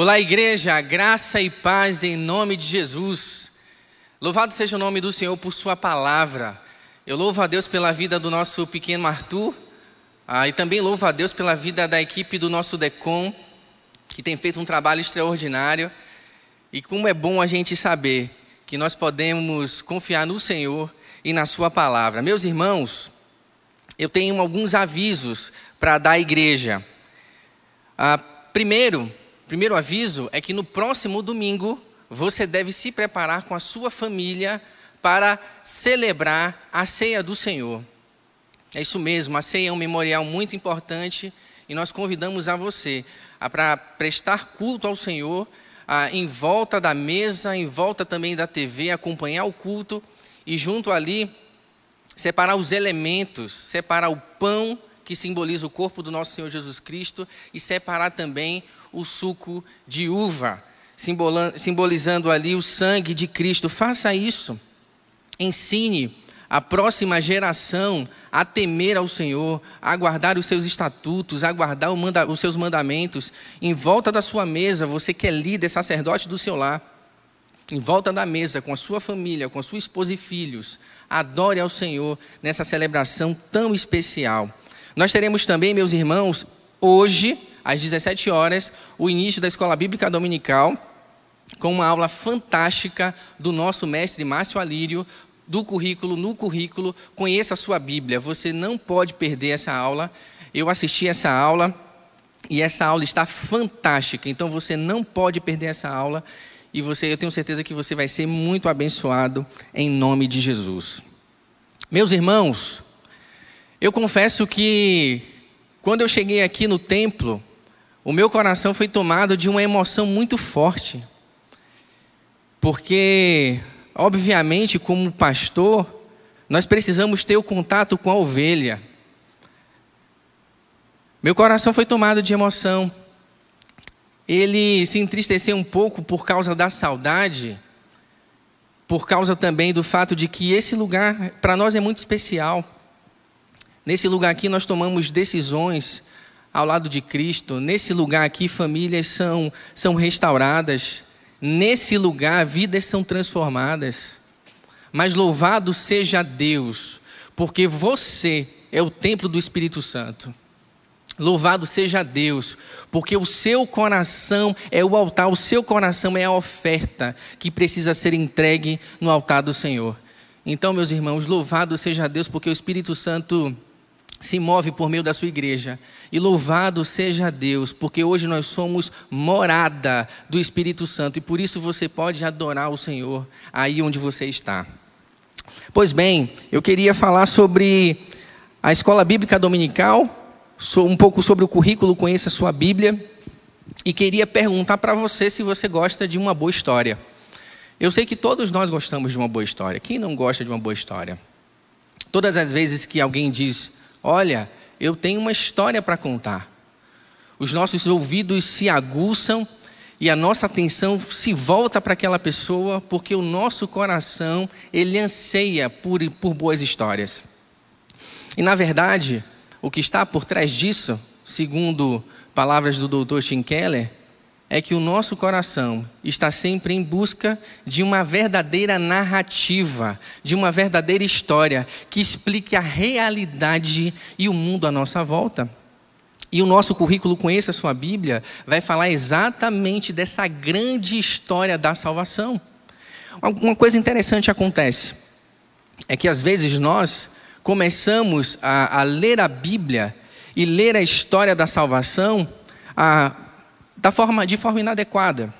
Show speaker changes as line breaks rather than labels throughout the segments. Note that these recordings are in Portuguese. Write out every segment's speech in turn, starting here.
Olá, igreja, graça e paz em nome de Jesus. Louvado seja o nome do Senhor por Sua palavra. Eu louvo a Deus pela vida do nosso pequeno Arthur ah, e também louvo a Deus pela vida da equipe do nosso DECOM, que tem feito um trabalho extraordinário. E como é bom a gente saber que nós podemos confiar no Senhor e na Sua palavra. Meus irmãos, eu tenho alguns avisos para dar à igreja. Ah, primeiro, primeiro aviso é que no próximo domingo você deve se preparar com a sua família para celebrar a ceia do Senhor. É isso mesmo, a ceia é um memorial muito importante e nós convidamos a você para prestar culto ao Senhor em volta da mesa, em volta também da TV, acompanhar o culto e junto ali separar os elementos, separar o pão que simboliza o corpo do nosso Senhor Jesus Cristo e separar também o suco de uva, simbolizando ali o sangue de Cristo. Faça isso. Ensine a próxima geração a temer ao Senhor, a guardar os seus estatutos, a guardar os seus mandamentos. Em volta da sua mesa, você que é líder, sacerdote do seu lar, em volta da mesa, com a sua família, com a sua esposa e filhos, adore ao Senhor nessa celebração tão especial. Nós teremos também, meus irmãos, hoje, às 17 horas, o início da Escola Bíblica Dominical, com uma aula fantástica do nosso mestre Márcio Alírio, do currículo, no currículo, conheça a sua Bíblia. Você não pode perder essa aula. Eu assisti essa aula e essa aula está fantástica. Então você não pode perder essa aula e você, eu tenho certeza que você vai ser muito abençoado em nome de Jesus. Meus irmãos, eu confesso que quando eu cheguei aqui no templo, o meu coração foi tomado de uma emoção muito forte. Porque Obviamente, como pastor, nós precisamos ter o contato com a ovelha. Meu coração foi tomado de emoção. Ele se entristeceu um pouco por causa da saudade, por causa também do fato de que esse lugar para nós é muito especial. Nesse lugar aqui nós tomamos decisões ao lado de Cristo. Nesse lugar aqui famílias são, são restauradas. Nesse lugar, vidas são transformadas. Mas louvado seja Deus, porque você é o templo do Espírito Santo. Louvado seja Deus, porque o seu coração é o altar, o seu coração é a oferta que precisa ser entregue no altar do Senhor. Então, meus irmãos, louvado seja Deus, porque o Espírito Santo se move por meio da sua igreja. E louvado seja Deus, porque hoje nós somos morada do Espírito Santo e por isso você pode adorar o Senhor aí onde você está. Pois bem, eu queria falar sobre a escola bíblica dominical, um pouco sobre o currículo Conheça a Sua Bíblia, e queria perguntar para você se você gosta de uma boa história. Eu sei que todos nós gostamos de uma boa história. Quem não gosta de uma boa história? Todas as vezes que alguém diz, Olha, eu tenho uma história para contar. Os nossos ouvidos se aguçam e a nossa atenção se volta para aquela pessoa, porque o nosso coração, ele anseia por, por boas histórias. E na verdade, o que está por trás disso, segundo palavras do Dr. Tim Keller, é que o nosso coração está sempre em busca de uma verdadeira narrativa, de uma verdadeira história que explique a realidade e o mundo à nossa volta. E o nosso currículo Conheça a Sua Bíblia vai falar exatamente dessa grande história da salvação. Uma coisa interessante acontece, é que às vezes nós começamos a, a ler a Bíblia e ler a história da salvação a da forma, de forma inadequada.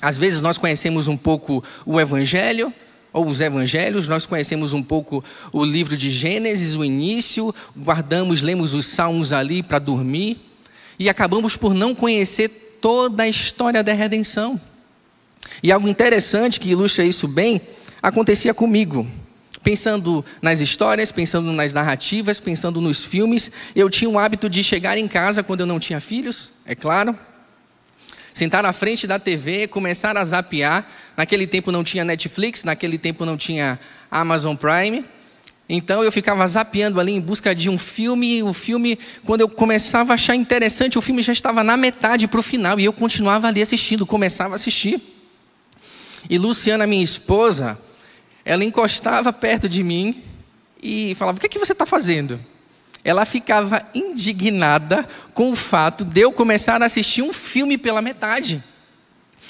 Às vezes nós conhecemos um pouco o Evangelho, ou os Evangelhos, nós conhecemos um pouco o livro de Gênesis, o início, guardamos, lemos os salmos ali para dormir, e acabamos por não conhecer toda a história da redenção. E algo interessante que ilustra isso bem acontecia comigo. Pensando nas histórias, pensando nas narrativas, pensando nos filmes, eu tinha o hábito de chegar em casa quando eu não tinha filhos, é claro, sentar na frente da TV, começar a zapear. Naquele tempo não tinha Netflix, naquele tempo não tinha Amazon Prime. Então eu ficava zapeando ali em busca de um filme. O filme, quando eu começava a achar interessante, o filme já estava na metade para o final e eu continuava ali assistindo, começava a assistir. E Luciana, minha esposa, ela encostava perto de mim e falava: O que, é que você está fazendo? Ela ficava indignada com o fato de eu começar a assistir um filme pela metade.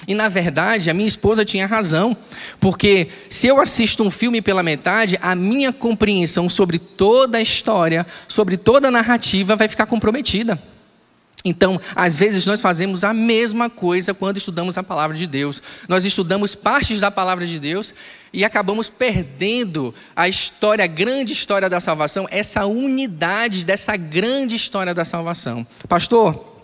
E na verdade, a minha esposa tinha razão, porque se eu assisto um filme pela metade, a minha compreensão sobre toda a história, sobre toda a narrativa vai ficar comprometida. Então, às vezes nós fazemos a mesma coisa quando estudamos a palavra de Deus. Nós estudamos partes da palavra de Deus e acabamos perdendo a história, a grande história da salvação, essa unidade dessa grande história da salvação. Pastor,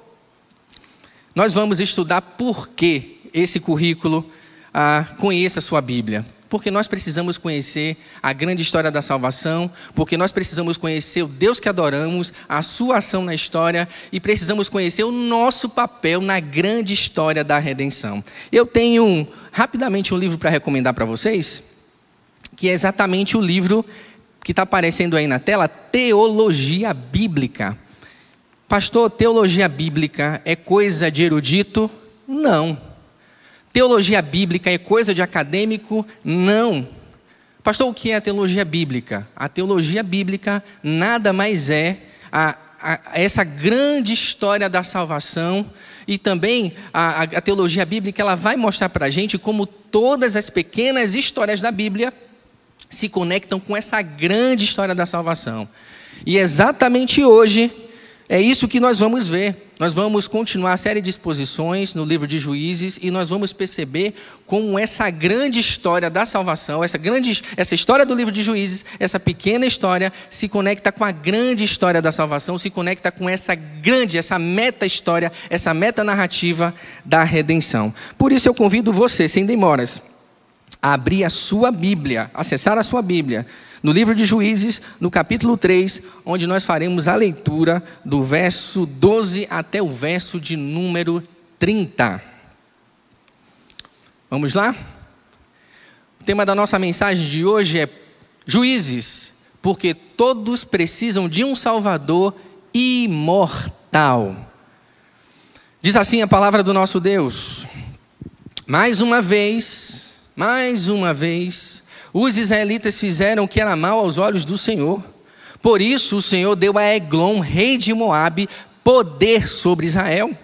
nós vamos estudar por quê esse currículo, ah, conheça a sua Bíblia. Porque nós precisamos conhecer a grande história da salvação, porque nós precisamos conhecer o Deus que adoramos, a sua ação na história e precisamos conhecer o nosso papel na grande história da redenção. Eu tenho rapidamente um livro para recomendar para vocês, que é exatamente o livro que está aparecendo aí na tela, Teologia Bíblica. Pastor, teologia bíblica é coisa de erudito? Não. Teologia bíblica é coisa de acadêmico? Não. Pastor, o que é a teologia bíblica? A teologia bíblica nada mais é a, a, essa grande história da salvação e também a, a teologia bíblica ela vai mostrar para a gente como todas as pequenas histórias da Bíblia se conectam com essa grande história da salvação. E exatamente hoje é isso que nós vamos ver. Nós vamos continuar a série de exposições no livro de Juízes e nós vamos perceber como essa grande história da salvação, essa grande essa história do livro de Juízes, essa pequena história se conecta com a grande história da salvação, se conecta com essa grande, essa meta história, essa meta narrativa da redenção. Por isso eu convido você, sem demoras, abrir a sua Bíblia, acessar a sua Bíblia no livro de Juízes, no capítulo 3, onde nós faremos a leitura do verso 12 até o verso de número 30. Vamos lá? O tema da nossa mensagem de hoje é Juízes, porque todos precisam de um Salvador imortal. Diz assim a palavra do nosso Deus. Mais uma vez, mais uma vez, os israelitas fizeram o que era mal aos olhos do Senhor. Por isso o Senhor deu a Eglon, rei de Moabe, poder sobre Israel.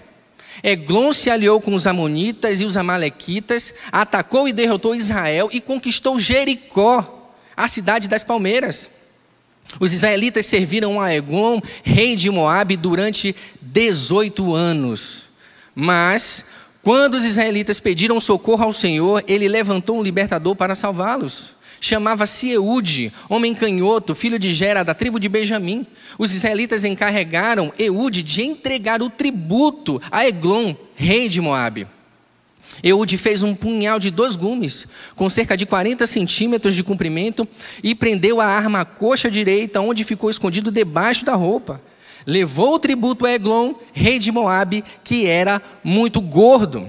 Eglon se aliou com os amonitas e os amalequitas, atacou e derrotou Israel e conquistou Jericó, a cidade das palmeiras. Os israelitas serviram a Eglon, rei de Moabe, durante 18 anos. Mas, quando os israelitas pediram socorro ao Senhor, ele levantou um libertador para salvá-los chamava-se Eude, homem canhoto, filho de Gera, da tribo de Benjamim. Os israelitas encarregaram Eude de entregar o tributo a Eglon, rei de Moabe. Eude fez um punhal de dois gumes, com cerca de 40 centímetros de comprimento, e prendeu a arma à coxa direita, onde ficou escondido debaixo da roupa. Levou o tributo a Eglon, rei de Moabe, que era muito gordo.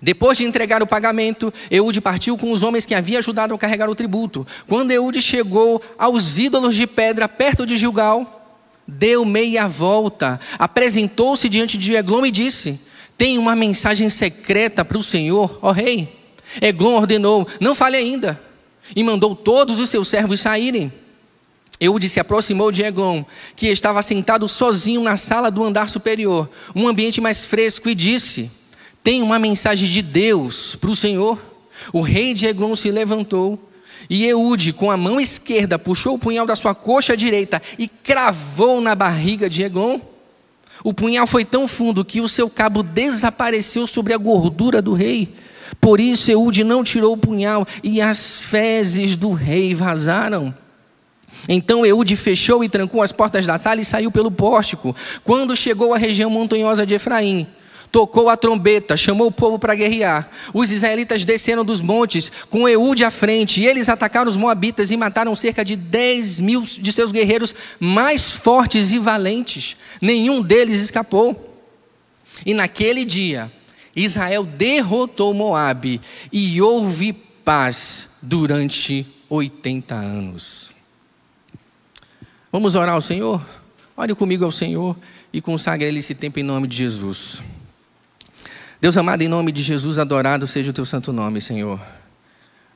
Depois de entregar o pagamento, Eude partiu com os homens que havia ajudado a carregar o tributo. Quando Eude chegou aos ídolos de pedra perto de Gilgal, deu meia volta, apresentou-se diante de Eglon e disse: Tenho uma mensagem secreta para o Senhor, ó rei. Eglon ordenou: Não fale ainda. E mandou todos os seus servos saírem. Eude se aproximou de Eglon, que estava sentado sozinho na sala do andar superior, um ambiente mais fresco, e disse: tem uma mensagem de Deus para o Senhor. O rei de Eglon se levantou e Eude, com a mão esquerda, puxou o punhal da sua coxa direita e cravou na barriga de Eglon. O punhal foi tão fundo que o seu cabo desapareceu sobre a gordura do rei. Por isso Eude não tirou o punhal e as fezes do rei vazaram. Então Eude fechou e trancou as portas da sala e saiu pelo pórtico. Quando chegou à região montanhosa de Efraim, tocou a trombeta, chamou o povo para guerrear. Os israelitas desceram dos montes com Eude à frente, e eles atacaram os moabitas e mataram cerca de 10 mil de seus guerreiros mais fortes e valentes. Nenhum deles escapou. E naquele dia, Israel derrotou Moabe e houve paz durante 80 anos. Vamos orar ao Senhor? Ore comigo ao Senhor e consagre Ele esse tempo em nome de Jesus. Deus amado, em nome de Jesus, adorado seja o teu santo nome, Senhor.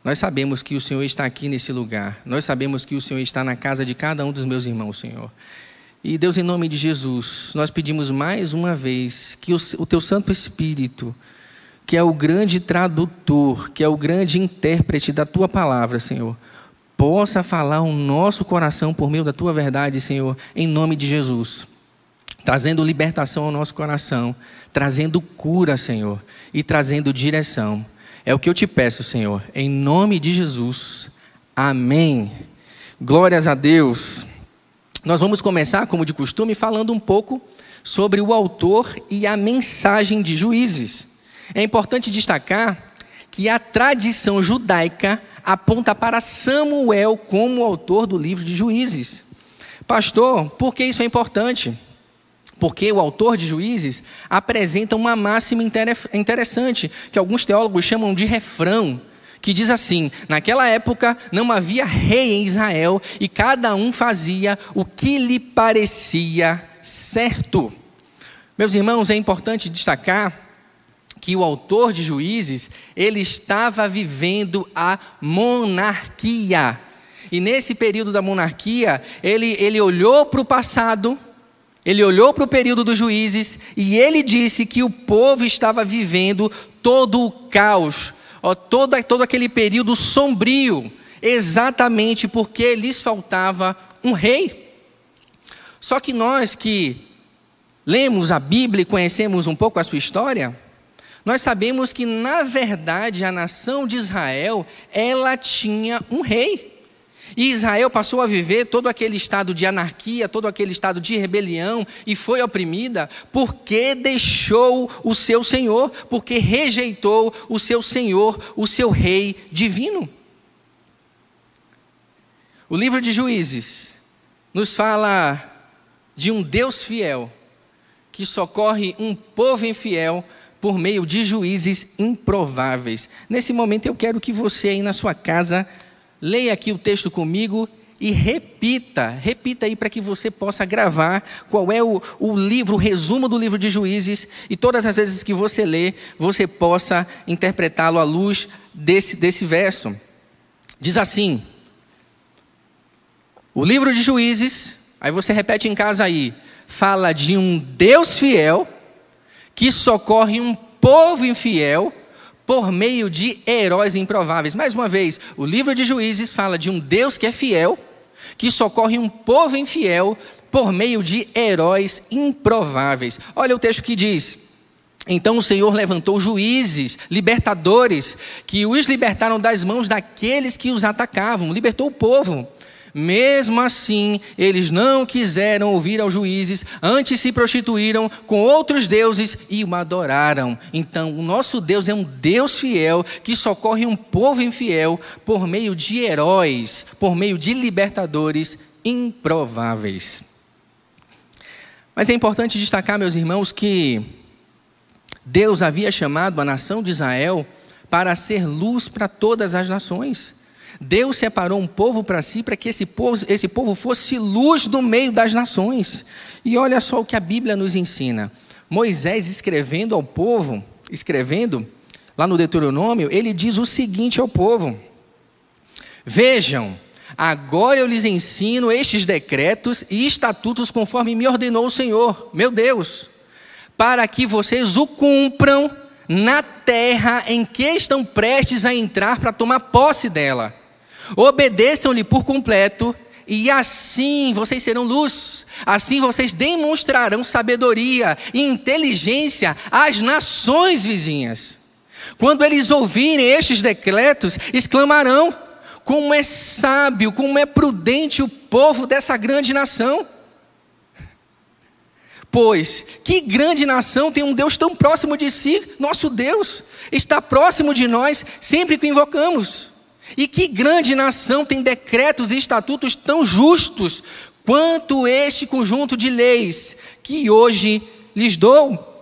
Nós sabemos que o Senhor está aqui nesse lugar. Nós sabemos que o Senhor está na casa de cada um dos meus irmãos, Senhor. E Deus, em nome de Jesus, nós pedimos mais uma vez que o, teu Santo Espírito, que é o grande tradutor, que é o grande intérprete da tua palavra, Senhor, possa falar o nosso coração por meio da tua verdade, Senhor, em nome de Jesus. Trazendo libertação ao nosso coração, trazendo cura, Senhor, e trazendo direção. É o que eu te peço, Senhor, em nome de Jesus. Amém. Glórias a Deus. Nós vamos começar, como de costume, falando um pouco sobre o autor e a mensagem de Juízes. É importante destacar que a tradição judaica aponta para Samuel como autor do livro de Juízes. Pastor, por que isso é importante? Porque o autor de Juízes apresenta uma máxima interessante, que alguns teólogos chamam de refrão, que diz assim: Naquela época não havia rei em Israel e cada um fazia o que lhe parecia certo. Meus irmãos, é importante destacar que o autor de Juízes, ele estava vivendo a monarquia. E nesse período da monarquia, ele, ele olhou para o passado, ele olhou para o período dos juízes e ele disse que o povo estava vivendo todo o caos, ó, todo, todo aquele período sombrio, exatamente porque lhes faltava um rei. Só que nós que lemos a Bíblia e conhecemos um pouco a sua história, nós sabemos que, na verdade, a nação de Israel, ela tinha um rei. E Israel passou a viver todo aquele estado de anarquia, todo aquele estado de rebelião e foi oprimida porque deixou o seu Senhor, porque rejeitou o seu Senhor, o seu rei divino. O livro de Juízes nos fala de um Deus fiel que socorre um povo infiel por meio de juízes improváveis. Nesse momento eu quero que você aí na sua casa leia aqui o texto comigo e repita, repita aí para que você possa gravar qual é o, o livro, o resumo do livro de Juízes, e todas as vezes que você lê, você possa interpretá-lo à luz desse, desse verso. Diz assim: o livro de Juízes, aí você repete em casa aí, fala de um Deus fiel que socorre um povo infiel por meio de heróis improváveis. Mais uma vez, o livro de Juízes fala de um Deus que é fiel, que socorre um povo infiel por meio de heróis improváveis. Olha o texto que diz: então o Senhor levantou juízes, libertadores, que os libertaram das mãos daqueles que os atacavam, libertou o povo. Mesmo assim, eles não quiseram ouvir aos juízes, antes se prostituíram com outros deuses e o adoraram. Então, o nosso Deus é um Deus fiel que socorre um povo infiel por meio de heróis, por meio de libertadores improváveis. Mas é importante destacar, meus irmãos, que Deus havia chamado a nação de Israel para ser luz para todas as nações. Deus separou um povo para si, para que esse povo, esse povo fosse luz no meio das nações. E olha só o que a Bíblia nos ensina. Moisés escrevendo ao povo, escrevendo lá no Deuteronômio, ele diz o seguinte ao povo: Vejam, agora eu lhes ensino estes decretos e estatutos conforme me ordenou o Senhor, meu Deus, para que vocês o cumpram na terra em que estão prestes a entrar para tomar posse dela Obedeçam-lhe por completo, e assim vocês serão luz, assim vocês demonstrarão sabedoria e inteligência às nações vizinhas. Quando eles ouvirem estes decretos, exclamarão: Como é sábio, como é prudente o povo dessa grande nação. Pois, que grande nação tem um Deus tão próximo de si? Nosso Deus está próximo de nós sempre que invocamos. E que grande nação tem decretos e estatutos tão justos quanto este conjunto de leis que hoje lhes dou?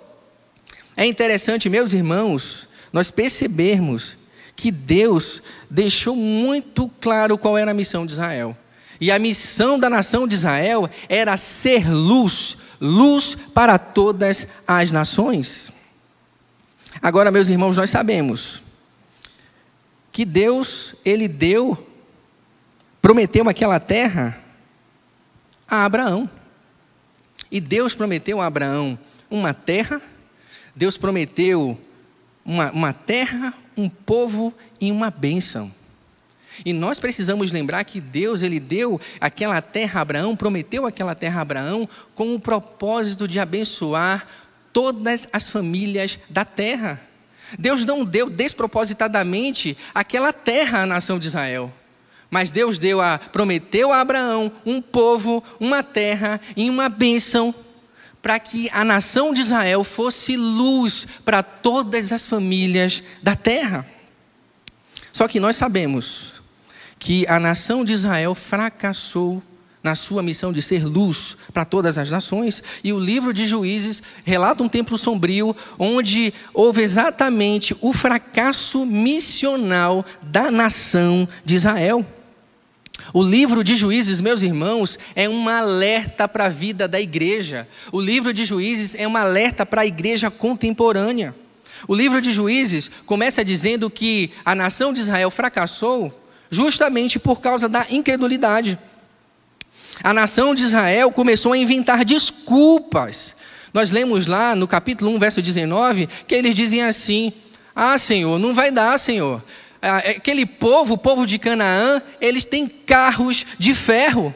É interessante, meus irmãos, nós percebermos que Deus deixou muito claro qual era a missão de Israel. E a missão da nação de Israel era ser luz, luz para todas as nações. Agora, meus irmãos, nós sabemos que Deus, ele deu, prometeu aquela terra a Abraão. E Deus prometeu a Abraão uma terra, Deus prometeu uma, uma terra, um povo e uma bênção. E nós precisamos lembrar que Deus ele deu aquela terra a Abraão, prometeu aquela terra a Abraão com o propósito de abençoar todas as famílias da terra. Deus não deu despropositadamente aquela terra à nação de Israel. Mas Deus deu a prometeu a Abraão um povo, uma terra e uma bênção para que a nação de Israel fosse luz para todas as famílias da terra. Só que nós sabemos que a nação de Israel fracassou na sua missão de ser luz para todas as nações, e o livro de Juízes relata um tempo sombrio onde houve exatamente o fracasso missional da nação de Israel. O livro de Juízes, meus irmãos, é um alerta para a vida da igreja. O livro de Juízes é um alerta para a igreja contemporânea. O livro de Juízes começa dizendo que a nação de Israel fracassou justamente por causa da incredulidade. A nação de Israel começou a inventar desculpas. Nós lemos lá no capítulo 1, verso 19, que eles dizem assim: Ah, Senhor, não vai dar, Senhor. Ah, é, aquele povo, o povo de Canaã, eles têm carros de ferro.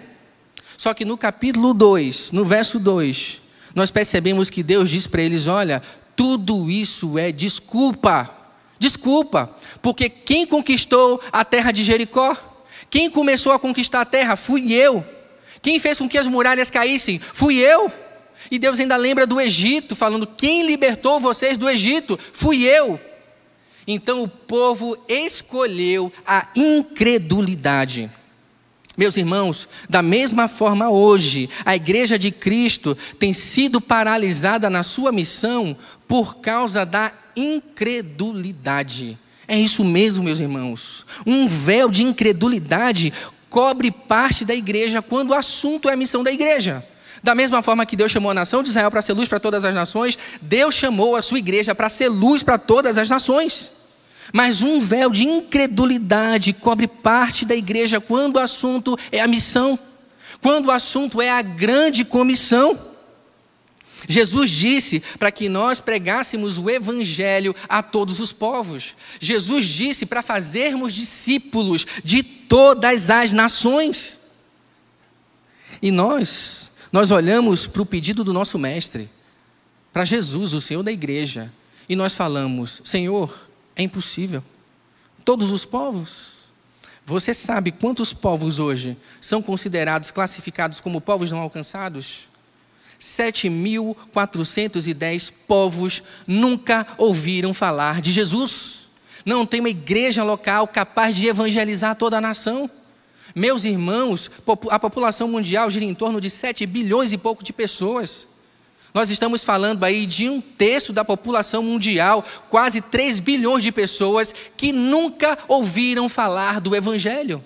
Só que no capítulo 2, no verso 2, nós percebemos que Deus diz para eles: olha, tudo isso é desculpa. Desculpa, porque quem conquistou a terra de Jericó? Quem começou a conquistar a terra? Fui eu. Quem fez com que as muralhas caíssem? Fui eu. E Deus ainda lembra do Egito, falando: quem libertou vocês do Egito? Fui eu. Então o povo escolheu a incredulidade. Meus irmãos, da mesma forma hoje, a igreja de Cristo tem sido paralisada na sua missão por causa da incredulidade. É isso mesmo, meus irmãos. Um véu de incredulidade cobre parte da igreja quando o assunto é a missão da igreja. Da mesma forma que Deus chamou a nação de Israel para ser luz para todas as nações, Deus chamou a sua igreja para ser luz para todas as nações. Mas um véu de incredulidade cobre parte da igreja quando o assunto é a missão, quando o assunto é a grande comissão. Jesus disse para que nós pregássemos o evangelho a todos os povos. Jesus disse para fazermos discípulos de todas as nações. E nós, nós olhamos para o pedido do nosso mestre, para Jesus, o Senhor da igreja, e nós falamos: Senhor, é impossível. Todos os povos. Você sabe quantos povos hoje são considerados, classificados como povos não alcançados? 7.410 povos nunca ouviram falar de Jesus. Não tem uma igreja local capaz de evangelizar toda a nação. Meus irmãos, a população mundial gira em torno de 7 bilhões e pouco de pessoas. Nós estamos falando aí de um terço da população mundial, quase 3 bilhões de pessoas que nunca ouviram falar do Evangelho.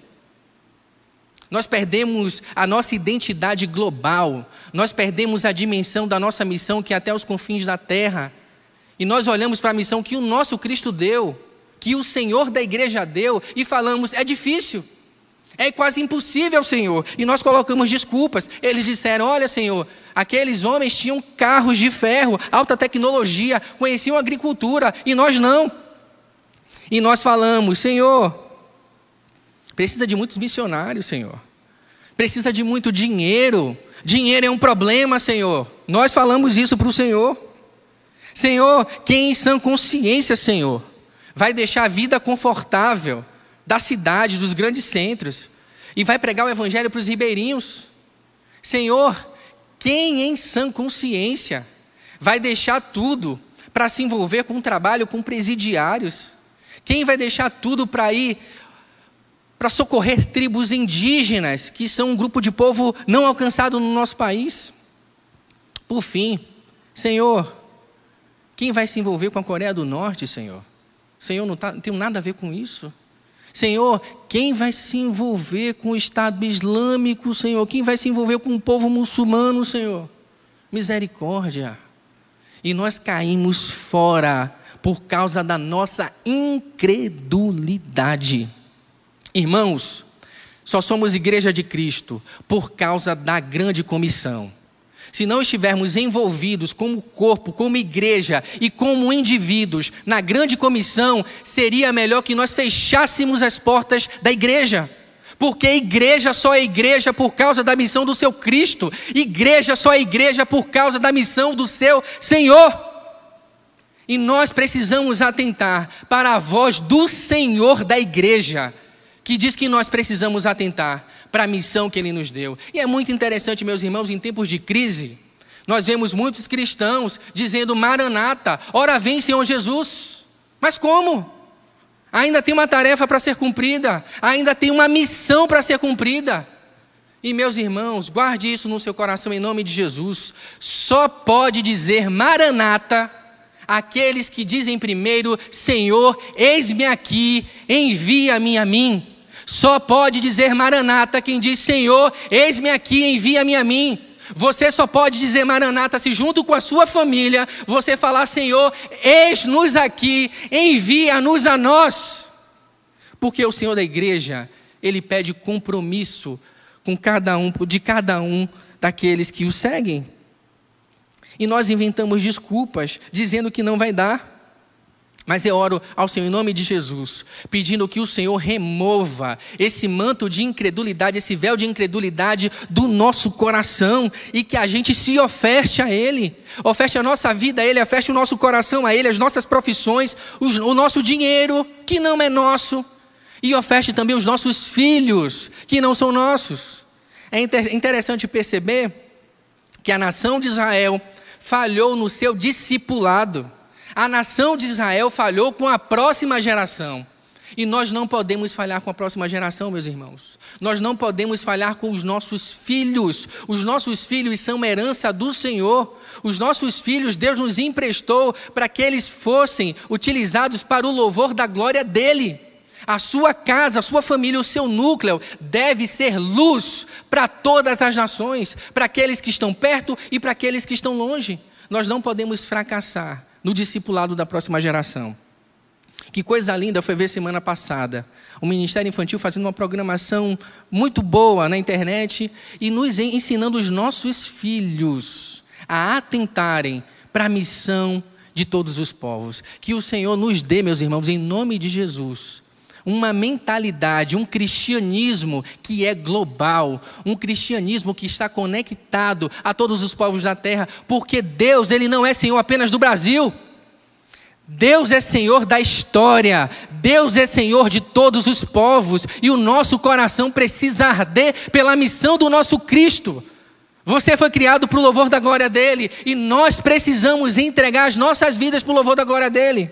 Nós perdemos a nossa identidade global, nós perdemos a dimensão da nossa missão que é até os confins da terra. E nós olhamos para a missão que o nosso Cristo deu, que o Senhor da igreja deu, e falamos: é difícil. É quase impossível, Senhor. E nós colocamos desculpas. Eles disseram: Olha, Senhor, aqueles homens tinham carros de ferro, alta tecnologia, conheciam agricultura, e nós não. E nós falamos: Senhor, precisa de muitos missionários, Senhor. Precisa de muito dinheiro. Dinheiro é um problema, Senhor. Nós falamos isso para o Senhor. Senhor, quem em sã consciência, Senhor, vai deixar a vida confortável da cidade, dos grandes centros, e vai pregar o evangelho para os ribeirinhos. Senhor, quem em sã consciência vai deixar tudo para se envolver com um trabalho com presidiários? Quem vai deixar tudo para ir para socorrer tribos indígenas, que são um grupo de povo não alcançado no nosso país? Por fim, Senhor, quem vai se envolver com a Coreia do Norte, Senhor? Senhor, não, tá, não tem nada a ver com isso. Senhor, quem vai se envolver com o Estado Islâmico, Senhor? Quem vai se envolver com o povo muçulmano, Senhor? Misericórdia. E nós caímos fora por causa da nossa incredulidade. Irmãos, só somos igreja de Cristo por causa da grande comissão. Se não estivermos envolvidos como corpo, como igreja e como indivíduos na grande comissão, seria melhor que nós fechássemos as portas da igreja. Porque igreja só é igreja por causa da missão do seu Cristo, igreja só é igreja por causa da missão do seu Senhor. E nós precisamos atentar para a voz do Senhor da igreja, que diz que nós precisamos atentar para a missão que ele nos deu. E é muito interessante, meus irmãos, em tempos de crise, nós vemos muitos cristãos dizendo: Maranata, ora vem, Senhor Jesus. Mas como? Ainda tem uma tarefa para ser cumprida, ainda tem uma missão para ser cumprida. E meus irmãos, guarde isso no seu coração em nome de Jesus. Só pode dizer Maranata aqueles que dizem primeiro: Senhor, eis-me aqui, envia-me a mim. Só pode dizer Maranata quem diz: Senhor, eis-me aqui, envia-me a mim. Você só pode dizer Maranata se, junto com a sua família, você falar: Senhor, eis-nos aqui, envia-nos a nós. Porque o Senhor da igreja, ele pede compromisso com cada um, de cada um daqueles que o seguem. E nós inventamos desculpas, dizendo que não vai dar. Mas eu oro ao Senhor em nome de Jesus, pedindo que o Senhor remova esse manto de incredulidade, esse véu de incredulidade do nosso coração e que a gente se oferte a Ele, oferte a nossa vida a Ele, oferte o nosso coração a Ele, as nossas profissões, o nosso dinheiro, que não é nosso, e oferte também os nossos filhos, que não são nossos. É interessante perceber que a nação de Israel falhou no seu discipulado. A nação de Israel falhou com a próxima geração. E nós não podemos falhar com a próxima geração, meus irmãos. Nós não podemos falhar com os nossos filhos. Os nossos filhos são herança do Senhor. Os nossos filhos, Deus nos emprestou para que eles fossem utilizados para o louvor da glória dEle. A sua casa, a sua família, o seu núcleo deve ser luz para todas as nações, para aqueles que estão perto e para aqueles que estão longe. Nós não podemos fracassar no discipulado da próxima geração. Que coisa linda foi ver semana passada o Ministério Infantil fazendo uma programação muito boa na internet e nos ensinando os nossos filhos a atentarem para a missão de todos os povos. Que o Senhor nos dê, meus irmãos, em nome de Jesus, uma mentalidade, um cristianismo que é global, um cristianismo que está conectado a todos os povos da terra, porque Deus, ele não é Senhor apenas do Brasil. Deus é Senhor da história, Deus é Senhor de todos os povos, e o nosso coração precisa arder pela missão do nosso Cristo. Você foi criado para o louvor da glória dele, e nós precisamos entregar as nossas vidas para o louvor da glória dele.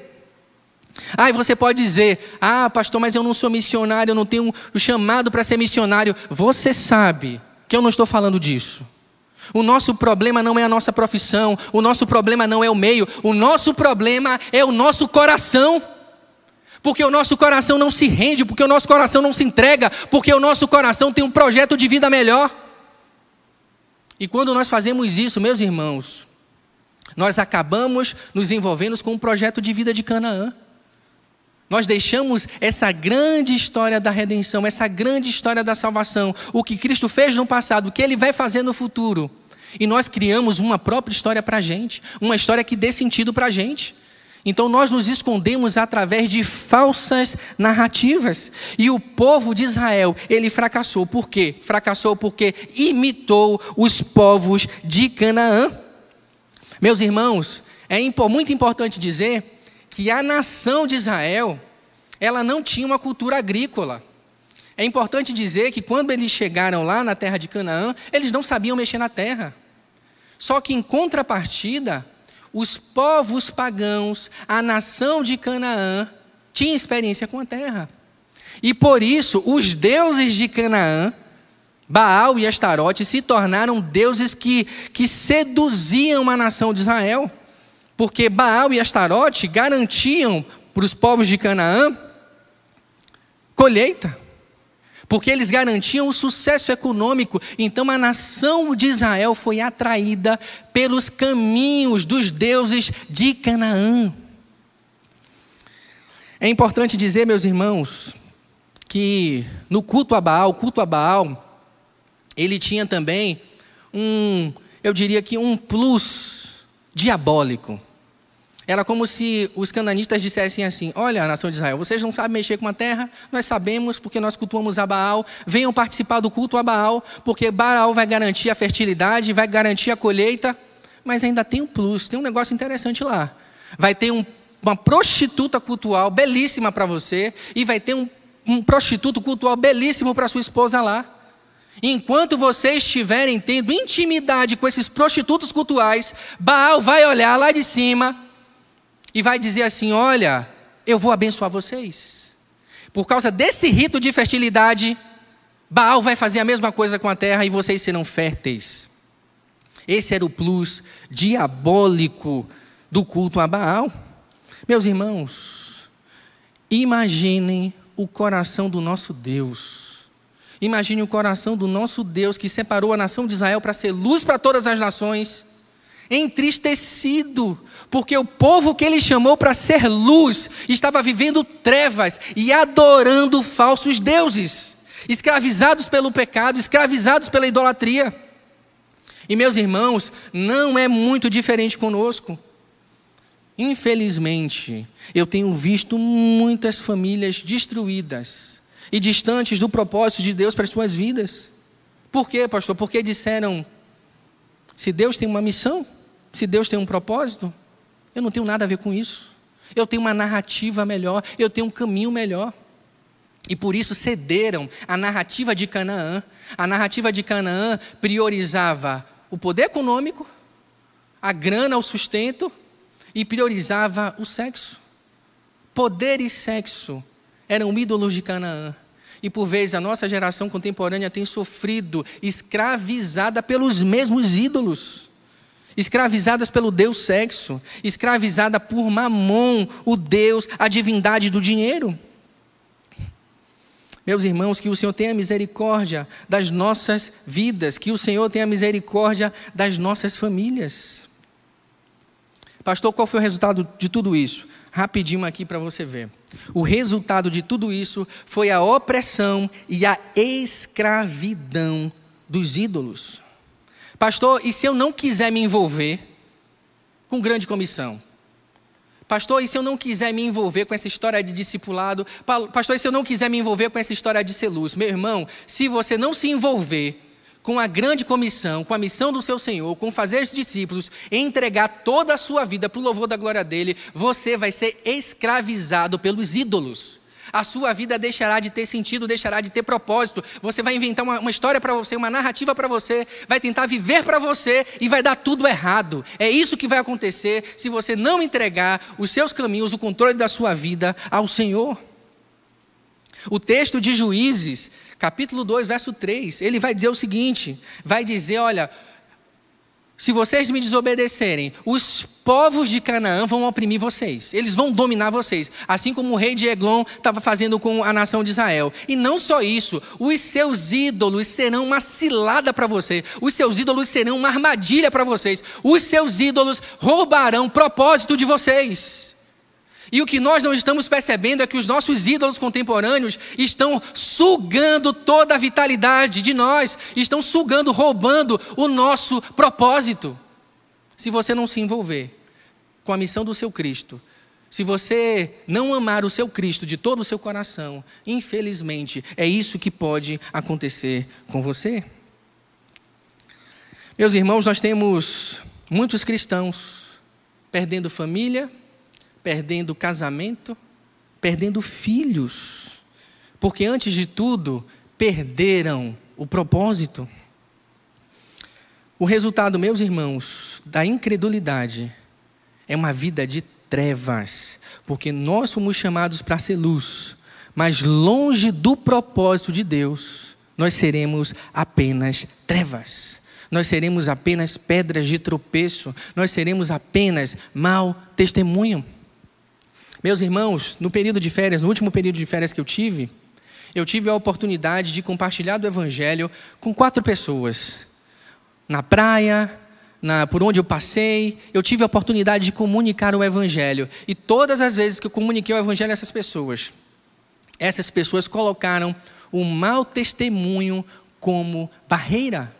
Aí você pode dizer: Ah, pastor, mas eu não sou missionário, eu não tenho o chamado para ser missionário. Você sabe que eu não estou falando disso. O nosso problema não é a nossa profissão, o nosso problema não é o meio, o nosso problema é o nosso coração. Porque o nosso coração não se rende, porque o nosso coração não se entrega, porque o nosso coração tem um projeto de vida melhor. E quando nós fazemos isso, meus irmãos, nós acabamos nos envolvendo com um projeto de vida de Canaã. Nós deixamos essa grande história da redenção, essa grande história da salvação, o que Cristo fez no passado, o que Ele vai fazer no futuro. E nós criamos uma própria história para a gente, uma história que dê sentido para a gente. Então nós nos escondemos através de falsas narrativas. E o povo de Israel, ele fracassou. Por quê? Fracassou porque imitou os povos de Canaã. Meus irmãos, é muito importante dizer que a nação de Israel, ela não tinha uma cultura agrícola. É importante dizer que quando eles chegaram lá na terra de Canaã, eles não sabiam mexer na terra. Só que em contrapartida, os povos pagãos, a nação de Canaã, tinha experiência com a terra. E por isso, os deuses de Canaã, Baal e Astarote, se tornaram deuses que, que seduziam a nação de Israel porque Baal e Astarote garantiam para os povos de Canaã colheita. Porque eles garantiam o sucesso econômico. Então a nação de Israel foi atraída pelos caminhos dos deuses de Canaã. É importante dizer, meus irmãos, que no culto a Baal, culto a Baal, ele tinha também um, eu diria que um plus diabólico. Era como se os cananistas dissessem assim: Olha, nação de Israel, vocês não sabem mexer com a terra, nós sabemos porque nós cultuamos a Baal. Venham participar do culto a Baal, porque Baal vai garantir a fertilidade, vai garantir a colheita. Mas ainda tem um plus, tem um negócio interessante lá. Vai ter um, uma prostituta cultual belíssima para você, e vai ter um, um prostituto cultual belíssimo para sua esposa lá. Enquanto vocês estiverem tendo intimidade com esses prostitutos cultuais, Baal vai olhar lá de cima e vai dizer assim: Olha, eu vou abençoar vocês. Por causa desse rito de fertilidade, Baal vai fazer a mesma coisa com a terra e vocês serão férteis. Esse era o plus diabólico do culto a Baal. Meus irmãos, imaginem o coração do nosso Deus. Imagine o coração do nosso Deus que separou a nação de Israel para ser luz para todas as nações entristecido, porque o povo que ele chamou para ser luz estava vivendo trevas e adorando falsos deuses, escravizados pelo pecado, escravizados pela idolatria. E meus irmãos, não é muito diferente conosco. Infelizmente, eu tenho visto muitas famílias destruídas e distantes do propósito de Deus para as suas vidas. Por quê, pastor? Porque disseram: se Deus tem uma missão, se Deus tem um propósito, eu não tenho nada a ver com isso. Eu tenho uma narrativa melhor, eu tenho um caminho melhor. E por isso cederam a narrativa de Canaã. A narrativa de Canaã priorizava o poder econômico, a grana, o sustento e priorizava o sexo. Poder e sexo eram ídolos de Canaã. E por vezes a nossa geração contemporânea tem sofrido escravizada pelos mesmos ídolos escravizadas pelo Deus sexo, escravizada por Mamon, o Deus, a divindade do dinheiro. Meus irmãos, que o Senhor tenha misericórdia das nossas vidas, que o Senhor tenha misericórdia das nossas famílias. Pastor, qual foi o resultado de tudo isso? Rapidinho aqui para você ver. O resultado de tudo isso foi a opressão e a escravidão dos ídolos. Pastor, e se eu não quiser me envolver com grande comissão? Pastor, e se eu não quiser me envolver com essa história de discipulado? Pastor, e se eu não quiser me envolver com essa história de ser luz? Meu irmão, se você não se envolver com a grande comissão, com a missão do seu Senhor, com fazer os discípulos, entregar toda a sua vida para o louvor da glória dele, você vai ser escravizado pelos ídolos a sua vida deixará de ter sentido, deixará de ter propósito. Você vai inventar uma, uma história para você, uma narrativa para você, vai tentar viver para você e vai dar tudo errado. É isso que vai acontecer se você não entregar os seus caminhos, o controle da sua vida ao Senhor. O texto de Juízes, capítulo 2, verso 3, ele vai dizer o seguinte: vai dizer, olha, se vocês me desobedecerem, os povos de Canaã vão oprimir vocês, eles vão dominar vocês, assim como o rei de Eglon estava fazendo com a nação de Israel. E não só isso, os seus ídolos serão uma cilada para você, os seus ídolos serão uma armadilha para vocês, os seus ídolos roubarão propósito de vocês. E o que nós não estamos percebendo é que os nossos ídolos contemporâneos estão sugando toda a vitalidade de nós, estão sugando, roubando o nosso propósito. Se você não se envolver com a missão do seu Cristo, se você não amar o seu Cristo de todo o seu coração, infelizmente, é isso que pode acontecer com você. Meus irmãos, nós temos muitos cristãos perdendo família, perdendo casamento, perdendo filhos, porque antes de tudo, perderam o propósito. O resultado, meus irmãos, da incredulidade é uma vida de trevas, porque nós fomos chamados para ser luz, mas longe do propósito de Deus, nós seremos apenas trevas. Nós seremos apenas pedras de tropeço, nós seremos apenas mau testemunho. Meus irmãos, no período de férias, no último período de férias que eu tive, eu tive a oportunidade de compartilhar do Evangelho com quatro pessoas. Na praia, na, por onde eu passei, eu tive a oportunidade de comunicar o Evangelho. E todas as vezes que eu comuniquei o Evangelho a essas pessoas, essas pessoas colocaram o mau testemunho como barreira.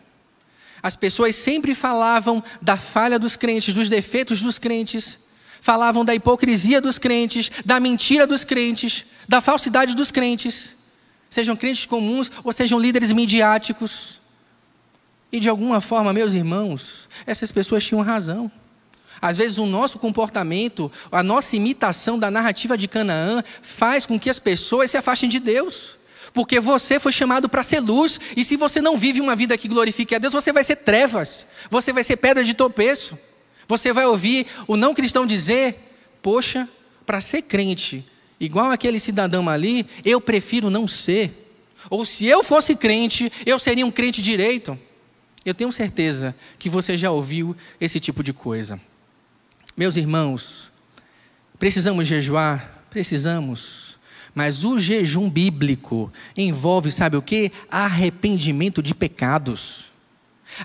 As pessoas sempre falavam da falha dos crentes, dos defeitos dos crentes, falavam da hipocrisia dos crentes, da mentira dos crentes, da falsidade dos crentes, sejam crentes comuns ou sejam líderes midiáticos. E de alguma forma, meus irmãos, essas pessoas tinham razão. Às vezes o nosso comportamento, a nossa imitação da narrativa de Canaã faz com que as pessoas se afastem de Deus. Porque você foi chamado para ser luz, e se você não vive uma vida que glorifique a Deus, você vai ser trevas, você vai ser pedra de tropeço. Você vai ouvir o não cristão dizer: Poxa, para ser crente, igual aquele cidadão ali, eu prefiro não ser. Ou se eu fosse crente, eu seria um crente direito. Eu tenho certeza que você já ouviu esse tipo de coisa. Meus irmãos, precisamos jejuar? Precisamos. Mas o jejum bíblico envolve, sabe o que? Arrependimento de pecados.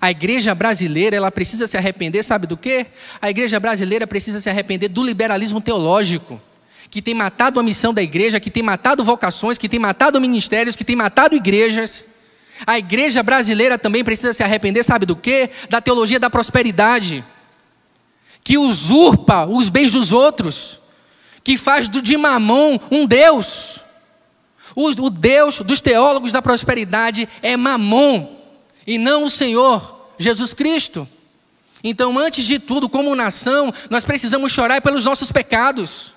A igreja brasileira, ela precisa se arrepender, sabe do que? A igreja brasileira precisa se arrepender do liberalismo teológico, que tem matado a missão da igreja, que tem matado vocações, que tem matado ministérios, que tem matado igrejas. A igreja brasileira também precisa se arrepender, sabe do que? Da teologia da prosperidade, que usurpa os bens dos outros, que faz do de mamon um Deus. O, o Deus dos teólogos da prosperidade é mamon e não o Senhor Jesus Cristo. Então, antes de tudo, como nação, nós precisamos chorar pelos nossos pecados.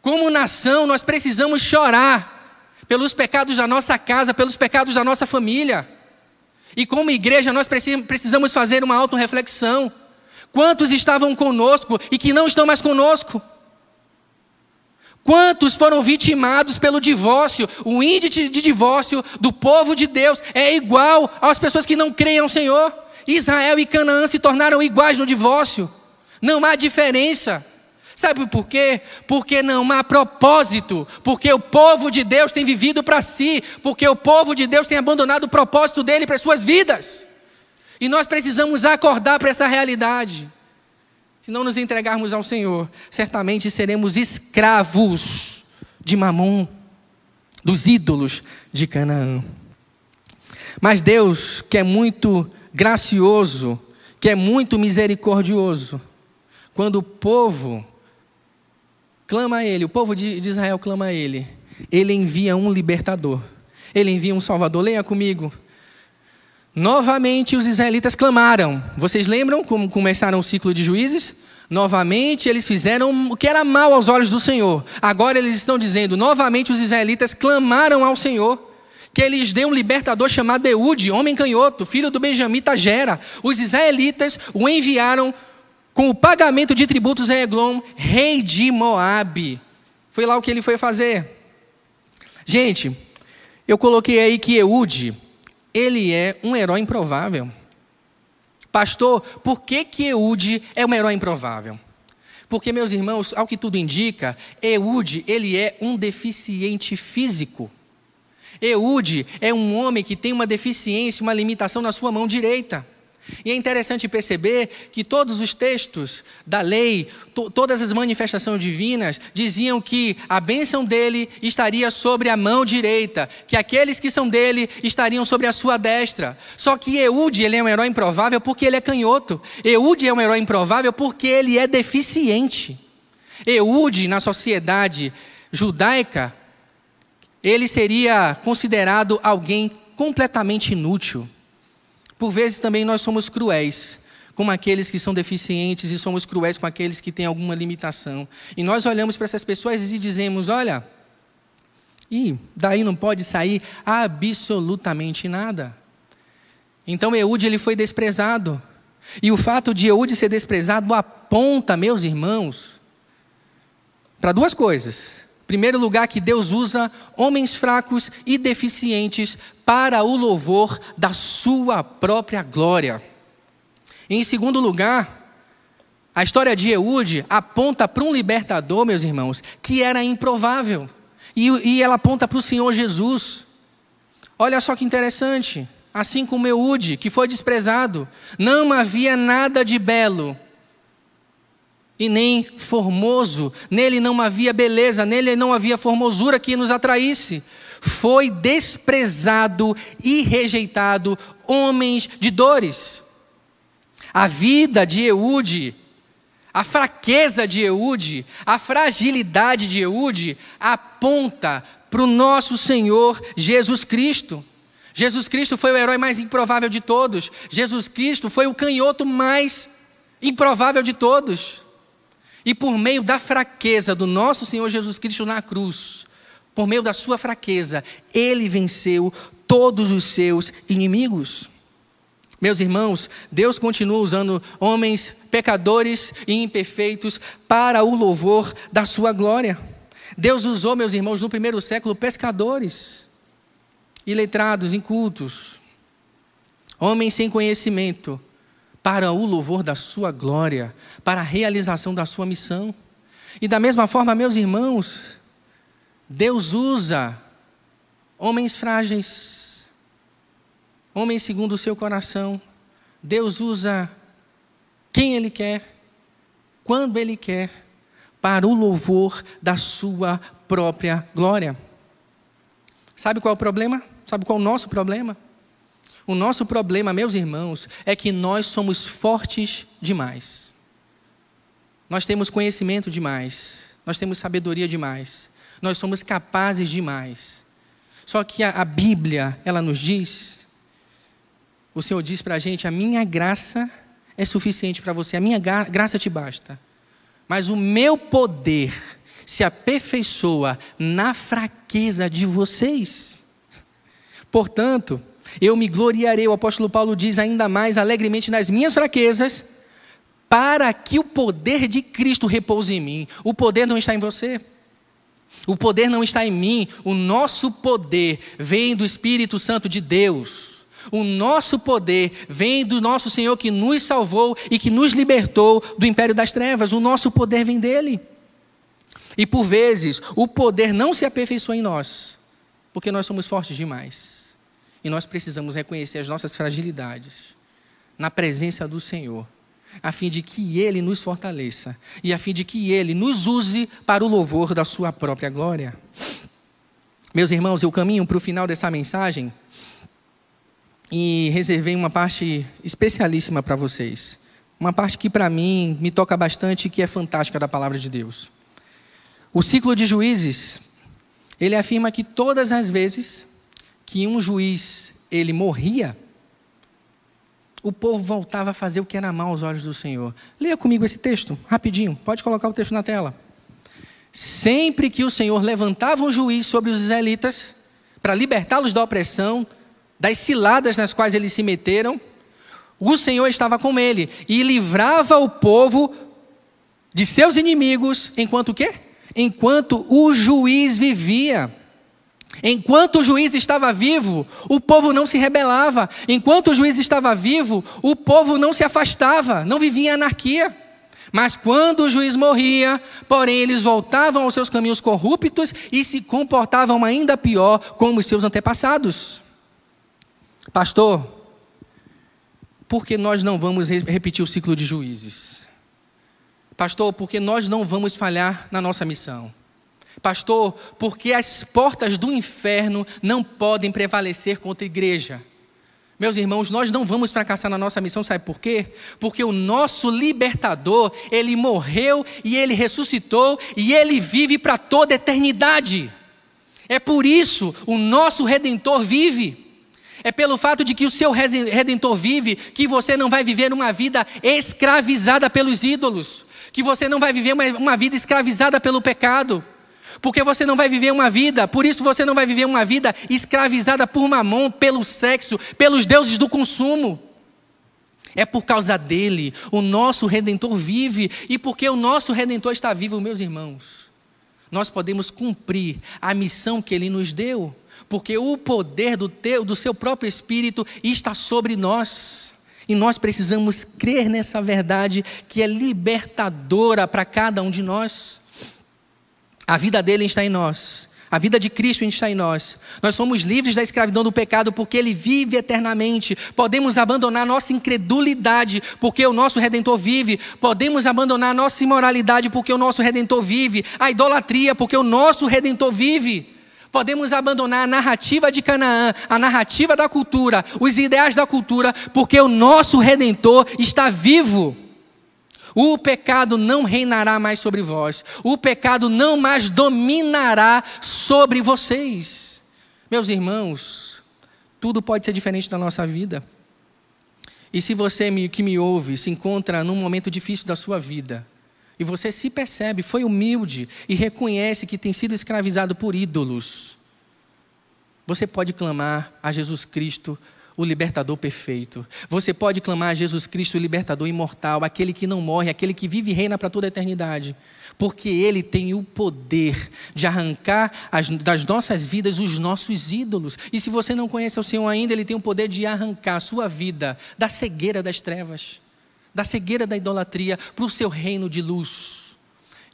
Como nação, nós precisamos chorar pelos pecados da nossa casa, pelos pecados da nossa família. E como igreja, nós precisamos fazer uma autorreflexão. Quantos estavam conosco e que não estão mais conosco? Quantos foram vitimados pelo divórcio? O índice de divórcio do povo de Deus é igual às pessoas que não creem ao Senhor. Israel e Canaã se tornaram iguais no divórcio. Não há diferença. Sabe por quê? Porque não há propósito, porque o povo de Deus tem vivido para si, porque o povo de Deus tem abandonado o propósito dele para as suas vidas. E nós precisamos acordar para essa realidade. Se não nos entregarmos ao Senhor, certamente seremos escravos de Mamon, dos ídolos de Canaã. Mas Deus, que é muito gracioso, que é muito misericordioso, quando o povo clama a Ele, o povo de Israel clama a Ele, Ele envia um libertador, Ele envia um salvador. Leia comigo. Novamente os israelitas clamaram. Vocês lembram como começaram o ciclo de juízes? Novamente eles fizeram o que era mal aos olhos do Senhor. Agora eles estão dizendo: novamente os israelitas clamaram ao Senhor que lhes dê um libertador chamado Eude, homem canhoto, filho do Benjamita Gera. Os israelitas o enviaram com o pagamento de tributos a Eglon, rei de Moabe. Foi lá o que ele foi fazer. Gente, eu coloquei aí que Eude ele é um herói improvável. Pastor, por que, que Eude é um herói improvável? Porque, meus irmãos, ao que tudo indica, Eude, ele é um deficiente físico. Eude é um homem que tem uma deficiência, uma limitação na sua mão direita. E é interessante perceber que todos os textos da lei, to todas as manifestações divinas, diziam que a bênção dele estaria sobre a mão direita, que aqueles que são dele estariam sobre a sua destra. Só que Eude ele é um herói improvável porque ele é canhoto. Eude é um herói improvável porque ele é deficiente. Eude, na sociedade judaica, ele seria considerado alguém completamente inútil. Por vezes também nós somos cruéis com aqueles que são deficientes e somos cruéis com aqueles que têm alguma limitação. E nós olhamos para essas pessoas e dizemos: olha, e daí não pode sair absolutamente nada. Então Eude ele foi desprezado. E o fato de Eude ser desprezado aponta, meus irmãos, para duas coisas. Primeiro lugar, que Deus usa homens fracos e deficientes para o louvor da sua própria glória. Em segundo lugar, a história de Eude aponta para um libertador, meus irmãos, que era improvável. E, e ela aponta para o Senhor Jesus. Olha só que interessante. Assim como Eude, que foi desprezado, não havia nada de belo e nem formoso, nele não havia beleza, nele não havia formosura que nos atraísse. Foi desprezado e rejeitado, homens de dores. A vida de Eude, a fraqueza de Eude, a fragilidade de Eude aponta para o nosso Senhor Jesus Cristo. Jesus Cristo foi o herói mais improvável de todos. Jesus Cristo foi o canhoto mais improvável de todos. E por meio da fraqueza do nosso Senhor Jesus Cristo na cruz, por meio da sua fraqueza, ele venceu todos os seus inimigos. Meus irmãos, Deus continua usando homens pecadores e imperfeitos para o louvor da sua glória. Deus usou, meus irmãos, no primeiro século, pescadores iletrados, incultos, homens sem conhecimento, para o louvor da sua glória, para a realização da sua missão. E da mesma forma, meus irmãos, Deus usa homens frágeis, homens segundo o seu coração. Deus usa quem Ele quer, quando Ele quer, para o louvor da sua própria glória. Sabe qual é o problema? Sabe qual é o nosso problema? O nosso problema, meus irmãos, é que nós somos fortes demais. Nós temos conhecimento demais. Nós temos sabedoria demais. Nós somos capazes demais. Só que a, a Bíblia, ela nos diz, o Senhor diz para a gente: a minha graça é suficiente para você, a minha graça te basta. Mas o meu poder se aperfeiçoa na fraqueza de vocês. Portanto, eu me gloriarei, o apóstolo Paulo diz ainda mais alegremente nas minhas fraquezas, para que o poder de Cristo repouse em mim. O poder não está em você. O poder não está em mim. O nosso poder vem do Espírito Santo de Deus. O nosso poder vem do nosso Senhor que nos salvou e que nos libertou do império das trevas. O nosso poder vem dele. E por vezes, o poder não se aperfeiçoa em nós, porque nós somos fortes demais. E nós precisamos reconhecer as nossas fragilidades na presença do Senhor, a fim de que Ele nos fortaleça e a fim de que Ele nos use para o louvor da Sua própria glória. Meus irmãos, eu caminho para o final dessa mensagem e reservei uma parte especialíssima para vocês. Uma parte que para mim me toca bastante e que é fantástica da palavra de Deus. O ciclo de juízes, ele afirma que todas as vezes que um juiz ele morria, o povo voltava a fazer o que era mal aos olhos do Senhor. Leia comigo esse texto, rapidinho. Pode colocar o texto na tela. Sempre que o Senhor levantava um juiz sobre os israelitas, para libertá-los da opressão, das ciladas nas quais eles se meteram, o Senhor estava com ele e livrava o povo de seus inimigos, enquanto o quê? Enquanto o juiz vivia. Enquanto o juiz estava vivo, o povo não se rebelava. Enquanto o juiz estava vivo, o povo não se afastava, não vivia em anarquia. Mas quando o juiz morria, porém eles voltavam aos seus caminhos corruptos e se comportavam ainda pior como os seus antepassados. Pastor, por que nós não vamos repetir o ciclo de juízes? Pastor, porque nós não vamos falhar na nossa missão. Pastor, porque as portas do inferno não podem prevalecer contra a igreja. Meus irmãos, nós não vamos fracassar na nossa missão, sabe por quê? Porque o nosso libertador, ele morreu e ele ressuscitou e ele vive para toda a eternidade. É por isso o nosso redentor vive. É pelo fato de que o seu redentor vive que você não vai viver uma vida escravizada pelos ídolos, que você não vai viver uma, uma vida escravizada pelo pecado porque você não vai viver uma vida, por isso você não vai viver uma vida escravizada por mamon, pelo sexo, pelos deuses do consumo. É por causa dele, o nosso redentor vive, e porque o nosso redentor está vivo, meus irmãos, nós podemos cumprir a missão que ele nos deu, porque o poder do, teu, do seu próprio Espírito está sobre nós. E nós precisamos crer nessa verdade que é libertadora para cada um de nós. A vida dele está em nós. A vida de Cristo está em nós. Nós somos livres da escravidão do pecado porque Ele vive eternamente. Podemos abandonar nossa incredulidade porque o nosso Redentor vive. Podemos abandonar nossa imoralidade porque o nosso Redentor vive. A idolatria porque o nosso Redentor vive. Podemos abandonar a narrativa de Canaã, a narrativa da cultura, os ideais da cultura, porque o nosso Redentor está vivo. O pecado não reinará mais sobre vós. O pecado não mais dominará sobre vocês. Meus irmãos, tudo pode ser diferente da nossa vida. E se você que me ouve se encontra num momento difícil da sua vida, e você se percebe, foi humilde e reconhece que tem sido escravizado por ídolos, você pode clamar a Jesus Cristo o libertador perfeito. Você pode clamar a Jesus Cristo, o libertador imortal, aquele que não morre, aquele que vive e reina para toda a eternidade. Porque ele tem o poder de arrancar as, das nossas vidas os nossos ídolos. E se você não conhece o Senhor ainda, ele tem o poder de arrancar a sua vida da cegueira das trevas, da cegueira da idolatria, para o seu reino de luz.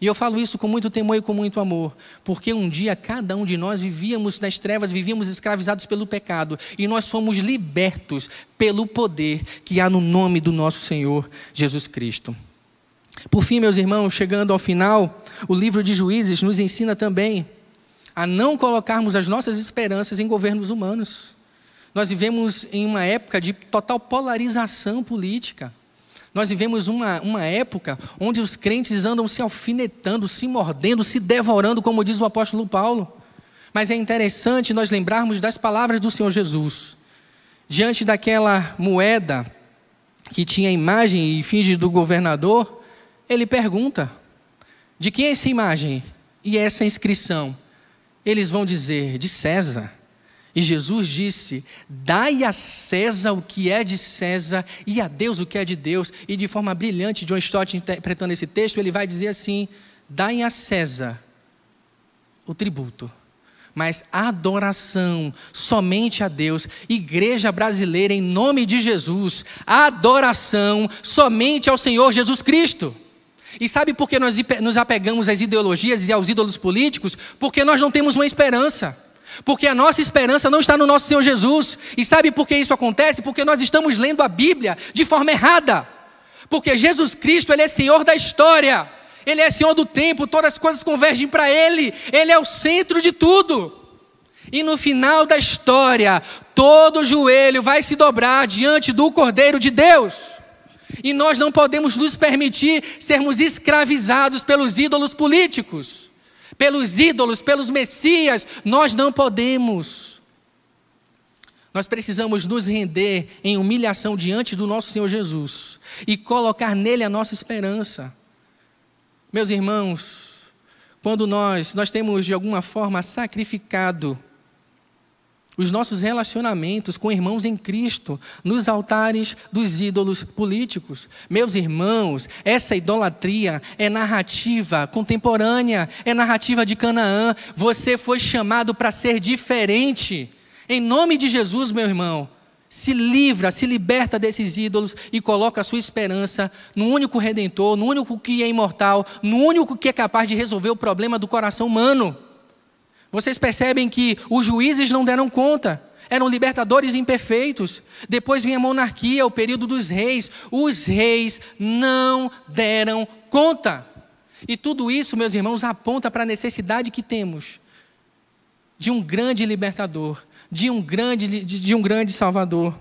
E eu falo isso com muito temor e com muito amor, porque um dia cada um de nós vivíamos nas trevas, vivíamos escravizados pelo pecado, e nós fomos libertos pelo poder que há no nome do nosso Senhor Jesus Cristo. Por fim, meus irmãos, chegando ao final, o livro de Juízes nos ensina também a não colocarmos as nossas esperanças em governos humanos. Nós vivemos em uma época de total polarização política. Nós vivemos uma, uma época onde os crentes andam se alfinetando, se mordendo, se devorando, como diz o apóstolo Paulo. Mas é interessante nós lembrarmos das palavras do Senhor Jesus. Diante daquela moeda que tinha imagem e finge do governador, ele pergunta: de quem é essa imagem e essa inscrição? Eles vão dizer: de César. E Jesus disse: Dai a César o que é de César e a Deus o que é de Deus. E de forma brilhante, John Stott interpretando esse texto, ele vai dizer assim: Dai a César o tributo, mas adoração somente a Deus. Igreja brasileira, em nome de Jesus, adoração somente ao Senhor Jesus Cristo. E sabe por que nós nos apegamos às ideologias e aos ídolos políticos? Porque nós não temos uma esperança. Porque a nossa esperança não está no nosso Senhor Jesus. E sabe por que isso acontece? Porque nós estamos lendo a Bíblia de forma errada. Porque Jesus Cristo, Ele é Senhor da história. Ele é Senhor do tempo, todas as coisas convergem para Ele. Ele é o centro de tudo. E no final da história, todo joelho vai se dobrar diante do Cordeiro de Deus. E nós não podemos nos permitir sermos escravizados pelos ídolos políticos pelos ídolos, pelos messias, nós não podemos. Nós precisamos nos render em humilhação diante do nosso Senhor Jesus e colocar nele a nossa esperança. Meus irmãos, quando nós nós temos de alguma forma sacrificado os nossos relacionamentos com irmãos em Cristo, nos altares dos ídolos políticos. Meus irmãos, essa idolatria é narrativa contemporânea, é narrativa de Canaã. Você foi chamado para ser diferente. Em nome de Jesus, meu irmão, se livra, se liberta desses ídolos e coloca a sua esperança no único redentor, no único que é imortal, no único que é capaz de resolver o problema do coração humano. Vocês percebem que os juízes não deram conta, eram libertadores imperfeitos. Depois vinha a monarquia, o período dos reis. Os reis não deram conta. E tudo isso, meus irmãos, aponta para a necessidade que temos de um grande libertador, de um grande, de, de um grande salvador.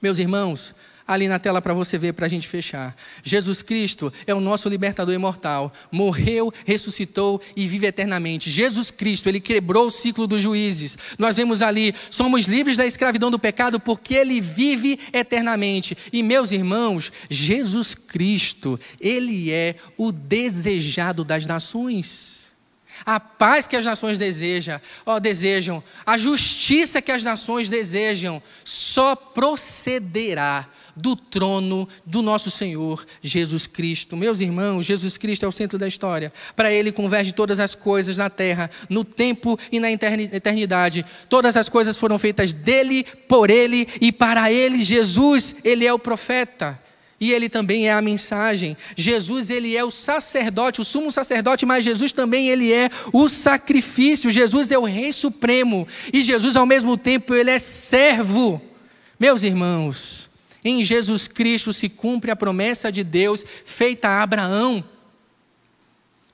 Meus irmãos, ali na tela para você ver, para a gente fechar. Jesus Cristo é o nosso libertador imortal. Morreu, ressuscitou e vive eternamente. Jesus Cristo, ele quebrou o ciclo dos juízes. Nós vemos ali, somos livres da escravidão do pecado porque ele vive eternamente. E meus irmãos, Jesus Cristo, ele é o desejado das nações. A paz que as nações desejam, ó, desejam, a justiça que as nações desejam, só procederá do trono do nosso Senhor Jesus Cristo. Meus irmãos, Jesus Cristo é o centro da história. Para Ele converge todas as coisas na terra, no tempo e na eternidade. Todas as coisas foram feitas dele, por Ele e para Ele. Jesus, Ele é o profeta. e ele também é a mensagem. Jesus, ele é o sacerdote, o sumo sacerdote, mas Jesus também ele é o sacrifício. Jesus é o rei supremo e Jesus ao mesmo tempo ele é servo. Meus irmãos, em Jesus Cristo se cumpre a promessa de Deus feita a Abraão.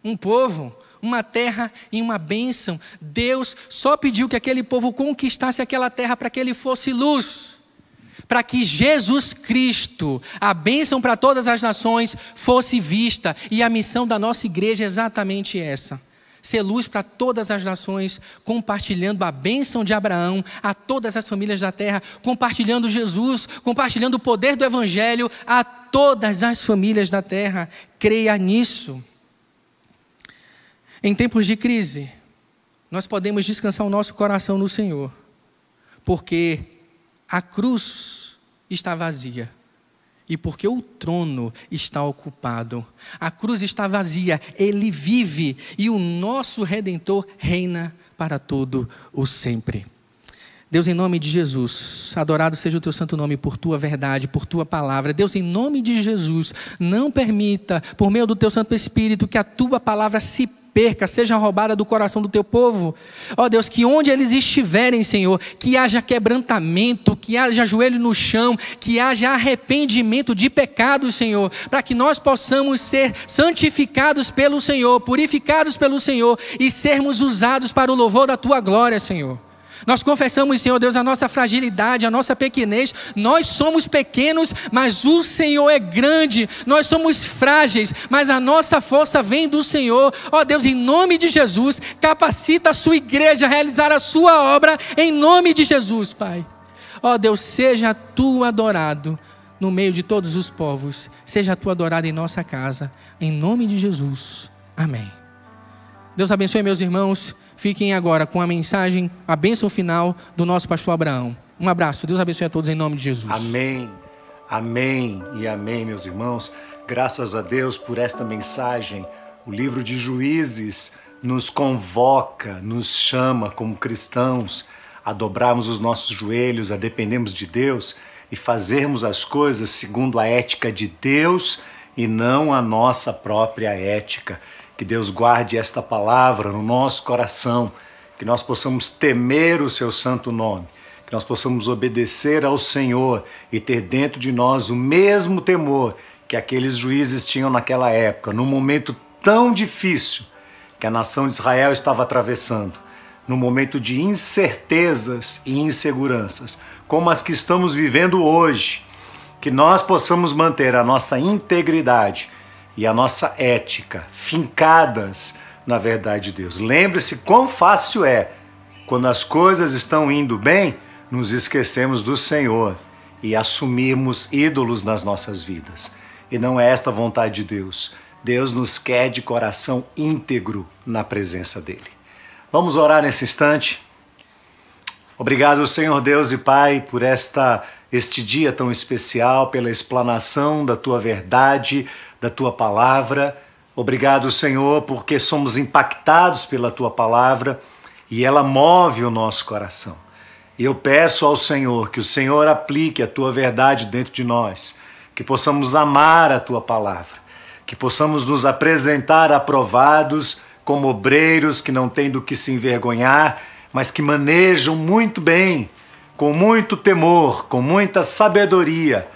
Um povo, uma terra e uma bênção. Deus só pediu que aquele povo conquistasse aquela terra para que ele fosse luz para que Jesus Cristo, a bênção para todas as nações, fosse vista. E a missão da nossa igreja é exatamente essa: ser luz para todas as nações, compartilhando a bênção de Abraão a todas as famílias da terra, compartilhando Jesus, compartilhando o poder do Evangelho a todas as famílias da terra. Creia nisso. Em tempos de crise, nós podemos descansar o nosso coração no Senhor, porque a cruz está vazia. E porque o trono está ocupado, a cruz está vazia, ele vive e o nosso redentor reina para todo o sempre. Deus, em nome de Jesus, adorado seja o teu santo nome por tua verdade, por tua palavra. Deus, em nome de Jesus, não permita, por meio do teu Santo Espírito, que a tua palavra se perca, seja roubada do coração do teu povo. Ó oh, Deus, que onde eles estiverem, Senhor, que haja quebrantamento, que haja joelho no chão, que haja arrependimento de pecados, Senhor, para que nós possamos ser santificados pelo Senhor, purificados pelo Senhor e sermos usados para o louvor da tua glória, Senhor. Nós confessamos, Senhor Deus, a nossa fragilidade, a nossa pequenez. Nós somos pequenos, mas o Senhor é grande. Nós somos frágeis, mas a nossa força vem do Senhor. Ó Deus, em nome de Jesus, capacita a sua igreja a realizar a sua obra em nome de Jesus, Pai. Ó Deus, seja tu adorado no meio de todos os povos. Seja tu adorado em nossa casa, em nome de Jesus. Amém. Deus abençoe meus irmãos. Fiquem agora com a mensagem, a bênção final do nosso pastor Abraão. Um abraço. Deus abençoe a todos em nome de Jesus.
Amém. Amém e amém, meus irmãos. Graças a Deus por esta mensagem. O livro de Juízes nos convoca, nos chama como cristãos a dobrarmos os nossos joelhos, a dependermos de Deus e fazermos as coisas segundo a ética de Deus e não a nossa própria ética. Que Deus guarde esta palavra no nosso coração, que nós possamos temer o seu santo nome, que nós possamos obedecer ao Senhor e ter dentro de nós o mesmo temor que aqueles juízes tinham naquela época, num momento tão difícil que a nação de Israel estava atravessando, num momento de incertezas e inseguranças, como as que estamos vivendo hoje, que nós possamos manter a nossa integridade e a nossa ética fincadas na verdade de Deus. Lembre-se quão fácil é, quando as coisas estão indo bem, nos esquecemos do Senhor e assumirmos ídolos nas nossas vidas. E não é esta a vontade de Deus. Deus nos quer de coração íntegro na presença dele. Vamos orar nesse instante. Obrigado, Senhor Deus e Pai, por esta este dia tão especial, pela explanação da tua verdade, da tua palavra. Obrigado, Senhor, porque somos impactados pela tua palavra e ela move o nosso coração. E eu peço ao Senhor que o Senhor aplique a tua verdade dentro de nós, que possamos amar a tua palavra, que possamos nos apresentar aprovados como obreiros que não têm do que se envergonhar, mas que manejam muito bem, com muito temor, com muita sabedoria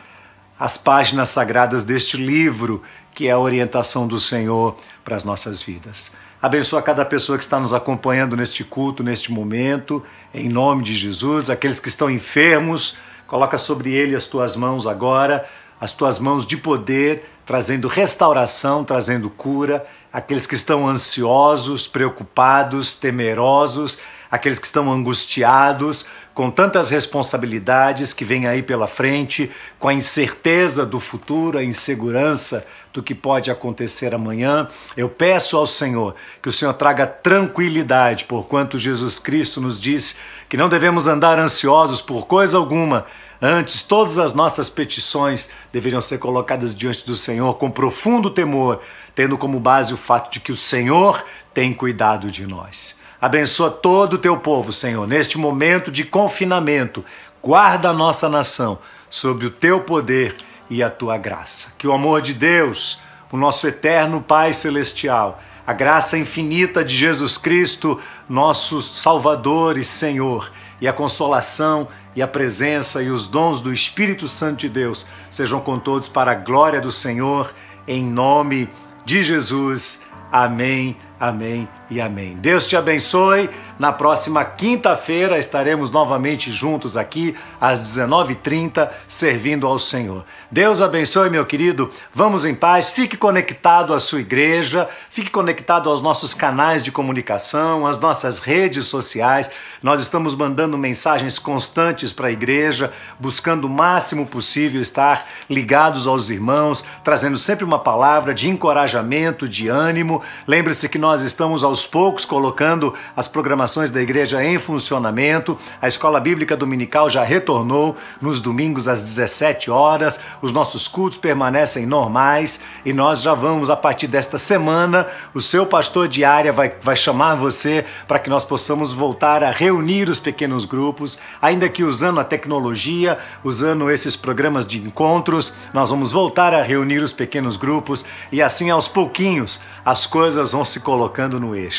as páginas sagradas deste livro, que é a orientação do Senhor para as nossas vidas. Abençoa cada pessoa que está nos acompanhando neste culto, neste momento, em nome de Jesus. Aqueles que estão enfermos, coloca sobre ele as tuas mãos agora, as tuas mãos de poder, trazendo restauração, trazendo cura. Aqueles que estão ansiosos, preocupados, temerosos, aqueles que estão angustiados, com tantas responsabilidades que vêm aí pela frente, com a incerteza do futuro, a insegurança do que pode acontecer amanhã. Eu peço ao Senhor que o Senhor traga tranquilidade, porquanto Jesus Cristo nos disse que não devemos andar ansiosos por coisa alguma. Antes, todas as nossas petições deveriam ser colocadas diante do Senhor com profundo temor, tendo como base o fato de que o Senhor tem cuidado de nós. Abençoa todo o teu povo, Senhor, neste momento de confinamento. Guarda a nossa nação sob o teu poder e a tua graça. Que o amor de Deus, o nosso eterno Pai Celestial, a graça infinita de Jesus Cristo, nosso Salvador e Senhor, e a consolação e a presença e os dons do Espírito Santo de Deus sejam com todos para a glória do Senhor, em nome de Jesus. Amém, amém e amém. Deus te abençoe. Na próxima quinta-feira estaremos novamente juntos aqui às 19h30 servindo ao Senhor. Deus abençoe, meu querido. Vamos em paz. Fique conectado à sua igreja, fique conectado aos nossos canais de comunicação, às nossas redes sociais. Nós estamos mandando mensagens constantes para a igreja, buscando o máximo possível estar ligados aos irmãos, trazendo sempre uma palavra de encorajamento, de ânimo. Lembre-se que nós estamos aos poucos colocando as programações da igreja em funcionamento. A escola bíblica dominical já retornou nos domingos às 17 horas. Os nossos cultos permanecem normais e nós já vamos, a partir desta semana, o seu pastor diária vai, vai chamar você para que nós possamos voltar a reunir os pequenos grupos, ainda que usando a tecnologia, usando esses programas de encontros, nós vamos voltar a reunir os pequenos grupos e assim aos pouquinhos as coisas vão se colocando no eixo.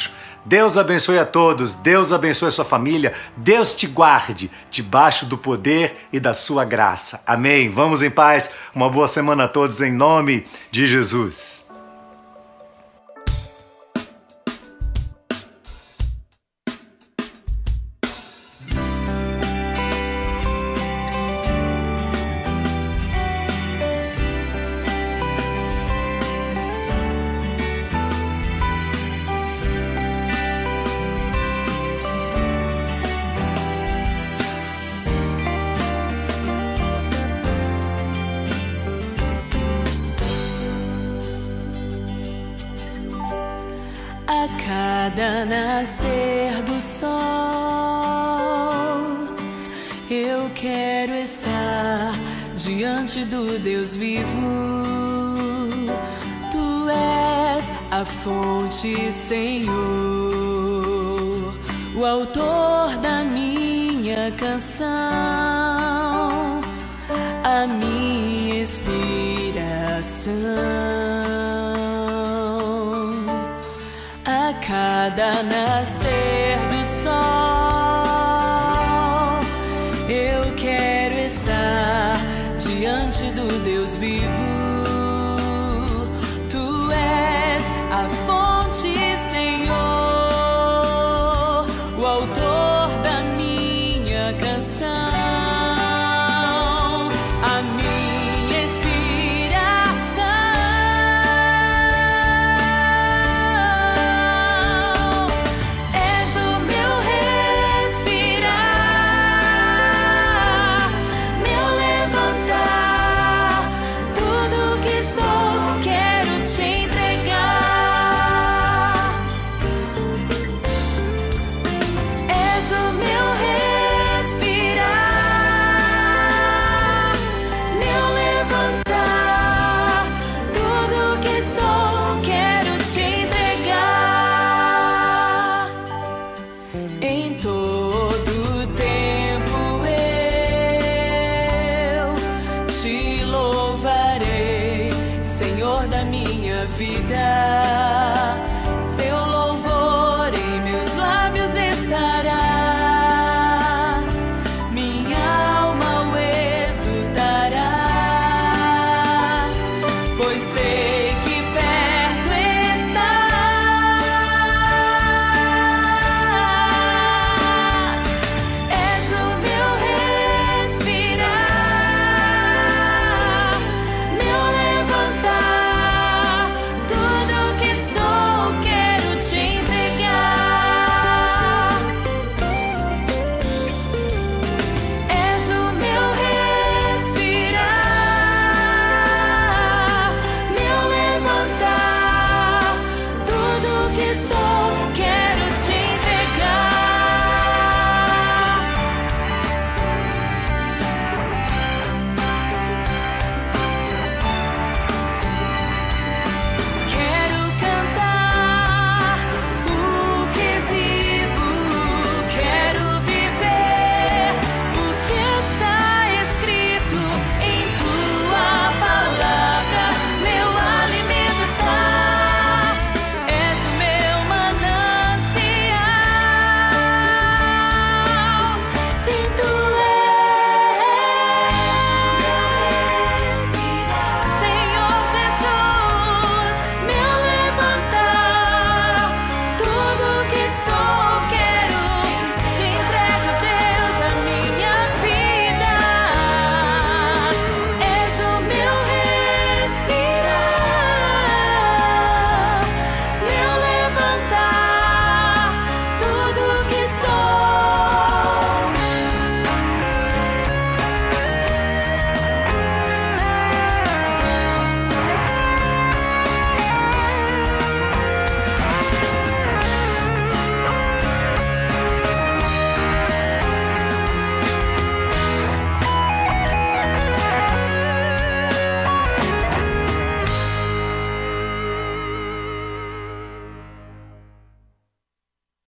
Deus abençoe a todos, Deus abençoe a sua família, Deus te guarde debaixo do poder e da sua graça. Amém. Vamos em paz. Uma boa semana a todos em nome de Jesus.
Do